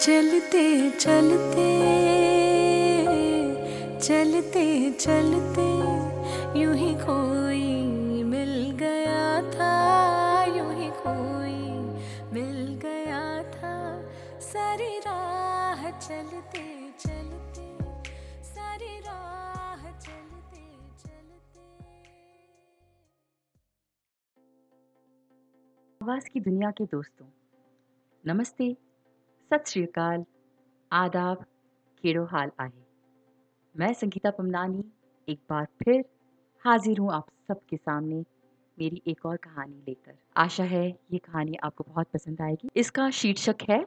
चलते चलते चलते चलते, यूँ ही कोई मिल गया था, यूँ ही कोई मिल गया था। सारी राह चलते चलते, सारी राह चलते चलते। आवाज़ की दुनिया के दोस्तों, नमस्ते। सत श्री अकाल। आदाब, केड़ो हाल आहे? मैं संगीता पमनानी, एक बार फिर हाजिर हूँ आप सबके सामने मेरी एक और कहानी लेकर। आशा है ये कहानी आपको बहुत पसंद आएगी। इसका शीर्षक है,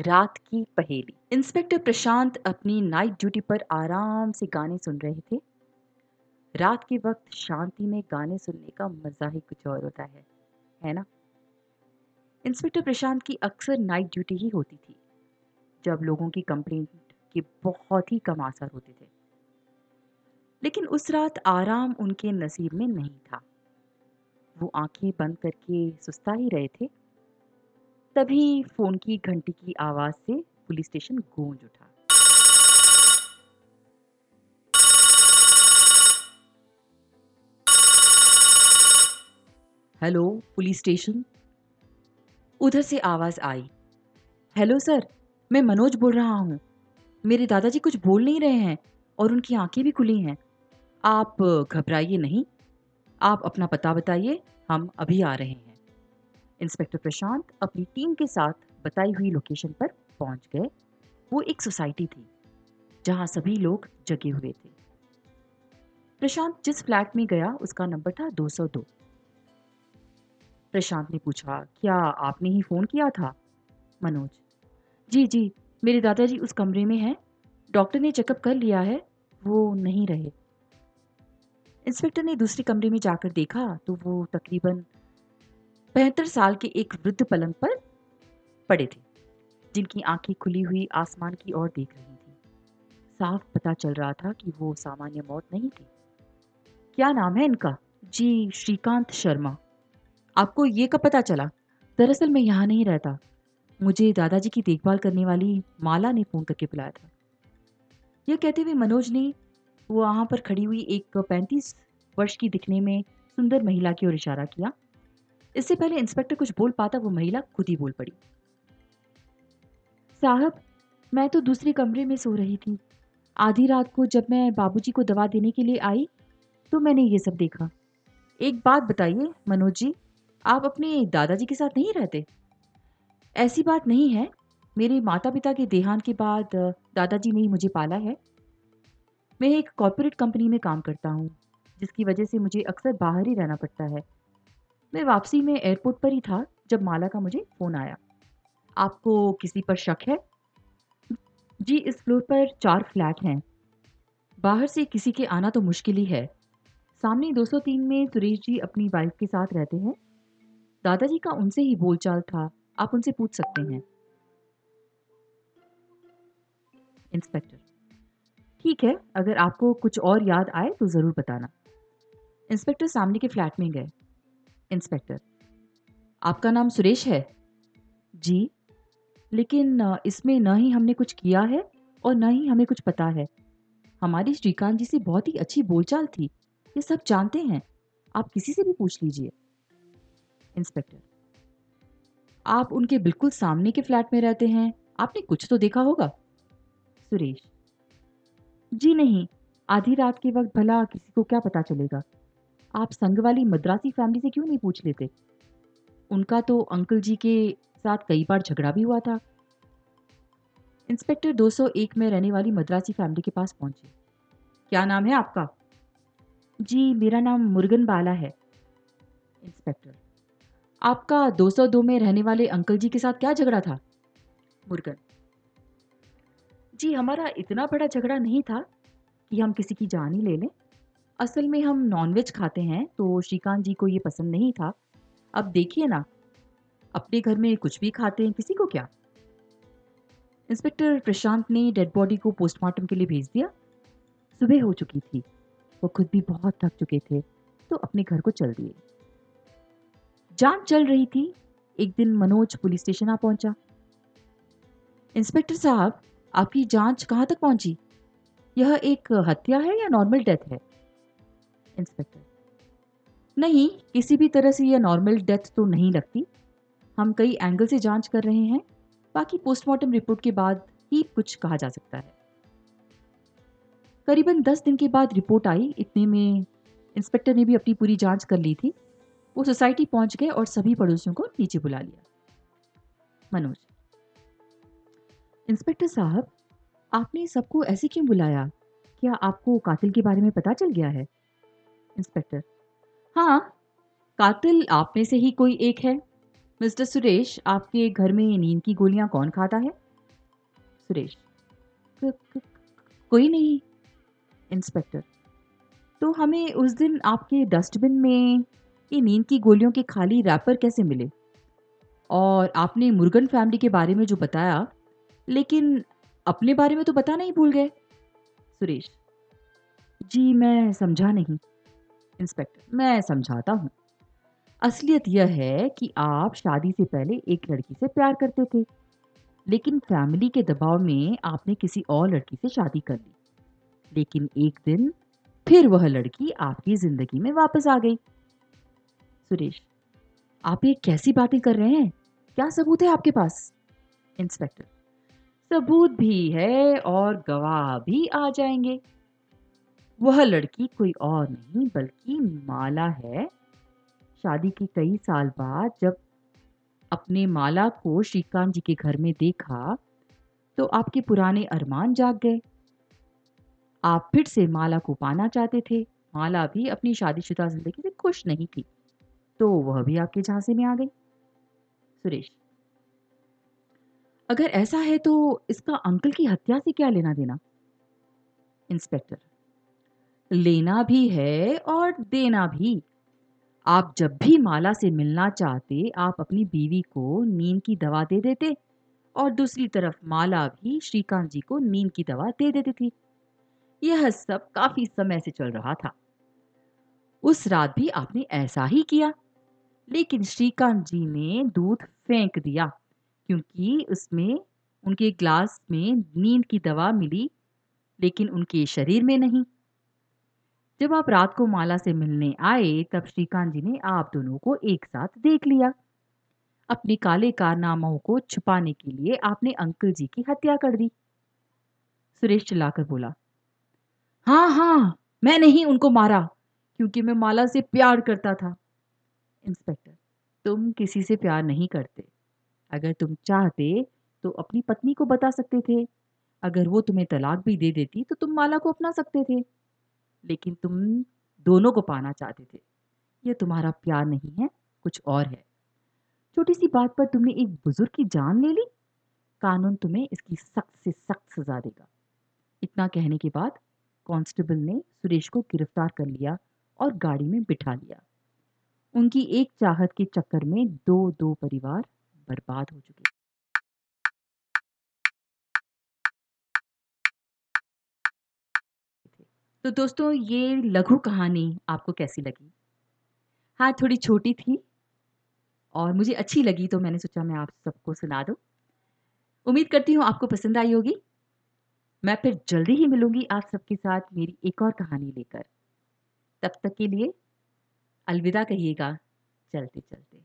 रात की पहेली। इंस्पेक्टर प्रशांत अपनी नाइट ड्यूटी पर आराम से गाने सुन रहे थे। रात के वक्त शांति में गाने सुनने का मज़ा ही कुछ और होता है। है ना? इंस्पेक्टर प्रशांत की अक्सर नाइट ड्यूटी ही होती थी, जब लोगों की कंप्लेंट के बहुत ही कम आसार होते थे। लेकिन उस रात आराम उनके नसीब में नहीं था। वो आँखें बंद करके सुस्ता ही रहे थे। तभी फ़ोन की घंटी की आवाज़ से पुलिस स्टेशन गूंज उठा। Hello, police station? उधर से आवाज़ आई। हेलो सर, मैं मनोज बोल रहा हूँ। मेरे दादाजी कुछ बोल नहीं रहे हैं और उनकी आँखें भी खुली हैं। आप घबराइए नहीं। आप अपना पता बताइए, हम अभी आ रहे हैं। इंस्पेक्टर प्रशांत अपनी टीम के साथ बताई हुई लोकेशन पर पहुँच गए। वो एक सोसाइटी थी, जहाँ सभी लोग जगे हुए थे। प्रशांत जिस फ्लैट में गया, उसका नंबर था 202 प्रशांत ने पूछा, क्या आपने ही फ़ोन किया था? मनोज, जी जी, मेरे दादाजी उस कमरे में हैं। डॉक्टर ने चेकअप कर लिया है, वो नहीं रहे। इंस्पेक्टर ने दूसरे कमरे में जाकर देखा तो वो तकरीबन बहत्तर साल के एक वृद्ध पलंग पर पड़े थे, जिनकी आँखें खुली हुई आसमान की ओर देख रही थी। साफ़ पता चल रहा था कि वो सामान्य मौत नहीं थी। क्या नाम है इनका? जी, श्रीकांत शर्मा। आपको ये कब पता चला? दरअसल मैं यहाँ नहीं रहता। मुझे दादाजी की देखभाल करने वाली माला ने फ़ोन करके बुलाया था। यह कहते हुए मनोज ने वो वहाँ पर खड़ी हुई एक पैंतीस वर्ष की दिखने में सुंदर महिला की ओर इशारा किया। इससे पहले इंस्पेक्टर कुछ बोल पाता वो महिला खुद ही बोल पड़ी। साहब, मैं तो दूसरे कमरे में सो रही थी। आधी रात को जब मैं बाबूजी को दवा देने के लिए आई तो मैंने ये सब देखा। एक बात बताइए, मनोज जी। आप अपने दादाजी के साथ नहीं रहते? ऐसी बात नहीं है। मेरे माता पिता के देहांत के बाद, दादाजी ने ही मुझे पाला है। मैं एक कॉरपोरेट कंपनी में काम करता हूँ, जिसकी वजह से मुझे अक्सर बाहर ही रहना पड़ता है। मैं वापसी में एयरपोर्ट पर ही था, जब माला का मुझे फ़ोन आया। आपको किसी पर शक है? जी, इस फ्लोर पर चार फ्लैट हैं। बाहर से किसी के आना तो मुश्किल ही है। सामने 203 में सुरेश जी अपनी वाइफ के साथ रहते हैं। दादाजी का उनसे ही बोलचाल था। आप उनसे पूछ सकते हैं। इंस्पेक्टर। ठीक है, अगर आपको कुछ और याद आए तो ज़रूर बताना। इंस्पेक्टर सामने के फ्लैट में गए। इंस्पेक्टर। आपका नाम सुरेश है? जी। लेकिन इसमें न ही हमने कुछ किया है और न ही हमें कुछ पता है। हमारी श्रीकांत जी से बहुत ही अच्छी बोलचाल थी। ये सब जानते हैं। आप किसी से भी पूछ लीजिए। इंस्पेक्टर। आप उनके बिल्कुल सामने के फ्लैट में रहते हैं। आपने कुछ तो देखा होगा। सुरेश। जी नहीं, आधी रात के वक्त भला किसी को क्या पता चलेगा? आप संग वाली मद्रासी फैमिली से क्यों नहीं पूछ लेते? उनका तो अंकल जी के साथ कई बार झगड़ा भी हुआ था। इंस्पेक्टर 201 में रहने वाली मद्रासी फैमिली के पास पहुँचे। क्या नाम है आपका? जी, मेरा नाम मुर्गन बाला है। इंस्पेक्टर। आपका 202 में रहने वाले अंकल जी के साथ क्या झगड़ा था? मुर्गन। जी, हमारा इतना बड़ा झगड़ा नहीं था कि हम किसी की जान ही ले लें। असल में हम नॉनवेज खाते हैं तो श्रीकांत जी को ये पसंद नहीं था। अब देखिए ना, अपने घर में कुछ भी खाते हैं, किसी को क्या? इंस्पेक्टर प्रशांत ने डेड बॉडी को पोस्टमार्टम के लिए भेज दिया। सुबह हो चुकी थी, वो खुद भी बहुत थक चुके थे तो अपने घर को चल दिए। जाँच चल रही थी। एक दिन मनोज पुलिस स्टेशन आ पहुँचा। इंस्पेक्टर साहब, आपकी जाँच कहाँ तक पहुँची? यह एक हत्या है या नॉर्मल डेथ है? इंस्पेक्टर, नहीं, किसी भी तरह से यह नॉर्मल डेथ तो नहीं लगती। हम कई एंगल से जाँच कर रहे हैं। बाकी पोस्टमार्टम रिपोर्ट के बाद ही कुछ कहा जा सकता है। करीबन दस दिन के बाद रिपोर्ट आई। इतने में इंस्पेक्टर ने भी अपनी पूरी जाँच कर ली थी। वो सोसाइटी पहुँच गए और सभी पड़ोसियों को नीचे बुला लिया। मनोज इंस्पेक्टर साहब आपने सबको ऐसे क्यों बुलाया? क्या आपको कातिल के बारे में पता चल गया है? इंस्पेक्टर हाँ कातिल आप में से ही कोई एक है। मिस्टर सुरेश आपके घर में नींद की गोलियाँ कौन खाता है? सुरेश क, क, कोई नहीं। इंस्पेक्टर तो हमें उस दिन आपके डस्टबिन में ये नींद की गोलियों के खाली रैपर कैसे मिले? और आपने मुर्गन फैमिली के बारे में जो बताया, लेकिन अपने बारे में तो बताना ही भूल गए। सुरेश। जी, मैं समझा नहीं। इंस्पेक्टर, मैं समझाता हूँ। असलियत यह है कि आप शादी से पहले एक लड़की से प्यार करते थे, लेकिन फैमिली के दबाव में आपने किसी और लड़की से शादी कर ली। लेकिन एक दिन फिर वह लड़की आपकी ज़िंदगी में वापस आ गई। सुरेश, आप ये कैसी बातें कर रहे हैं? क्या सबूत है आपके पास? इंस्पेक्टर, सबूत भी है और गवाह भी आ जाएँगे। वह लड़की कोई और नहीं, बल्कि माला है। शादी के कई साल बाद जब अपने माला को श्रीकांत जी के घर में देखा तो आपके पुराने अरमान जाग गए। आप फिर से माला को पाना चाहते थे। माला भी अपनी शादीशुदा ज़िंदगी से खुश नहीं थी। तो वह भी आपके झांसे में आ गई। सुरेश, अगर ऐसा है तो इसका अंकल की हत्या से क्या लेना देना? इंस्पेक्टर, लेना भी है और देना भी। आप जब भी माला से मिलना चाहते, आप अपनी बीवी को नींद की दवा दे देते और दूसरी तरफ़ माला भी श्रीकांत जी को नींद की दवा दे देती थी। यह सब काफ़ी समय से चल रहा था। उस रात भी आपने ऐसा ही किया। लेकिन श्रीकांत जी ने दूध फेंक दिया, क्योंकि उसमें, उनके ग्लास में नींद की दवा मिली, लेकिन उनके शरीर में नहीं। जब आप रात को माला से मिलने आए, तब श्रीकांत जी ने आप दोनों को एक साथ देख लिया। अपने काले कारनामों को छुपाने के लिए आपने अंकल जी की हत्या कर दी। सुरेश चिल्लाकर बोला हाँ हाँ मैंने ही उनको मारा, क्योंकि मैं माला से प्यार करता था। इंस्पेक्टर, तुम किसी से प्यार नहीं करते। अगर तुम चाहते तो अपनी पत्नी को बता सकते थे। अगर वो तुम्हें तलाक भी दे देती तो तुम माला को अपना सकते थे। लेकिन तुम दोनों को पाना चाहते थे। यह तुम्हारा प्यार नहीं है, कुछ और है। छोटी सी बात पर तुमने एक बुज़ुर्ग की जान ले ली? कानून तुम्हें इसकी सख्त से सख्त सजा देगा। इतना कहने के बाद कांस्टेबल ने सुरेश को गिरफ़्तार कर लिया और गाड़ी में बिठा लिया। उनकी एक चाहत के चक्कर में दो दो परिवार बर्बाद हो चुके। तो दोस्तों, ये लघु कहानी आपको कैसी लगी? हाँ थोड़ी छोटी थी और मुझे अच्छी लगी तो मैंने सोचा मैं आप सबको सुना दूँ। उम्मीद करती हूँ आपको पसंद आई होगी। मैं फिर जल्दी ही मिलूँगी आप सबके साथ मेरी एक और कहानी लेकर। तब तक के लिए अलविदा कहिएगा। चलते चलते।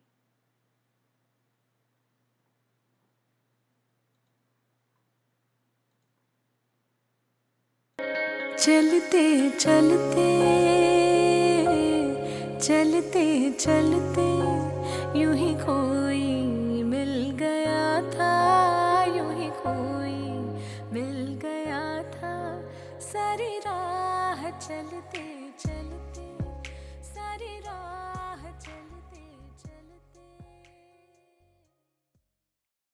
चलते चलते चलते चलते यूँ ही कोई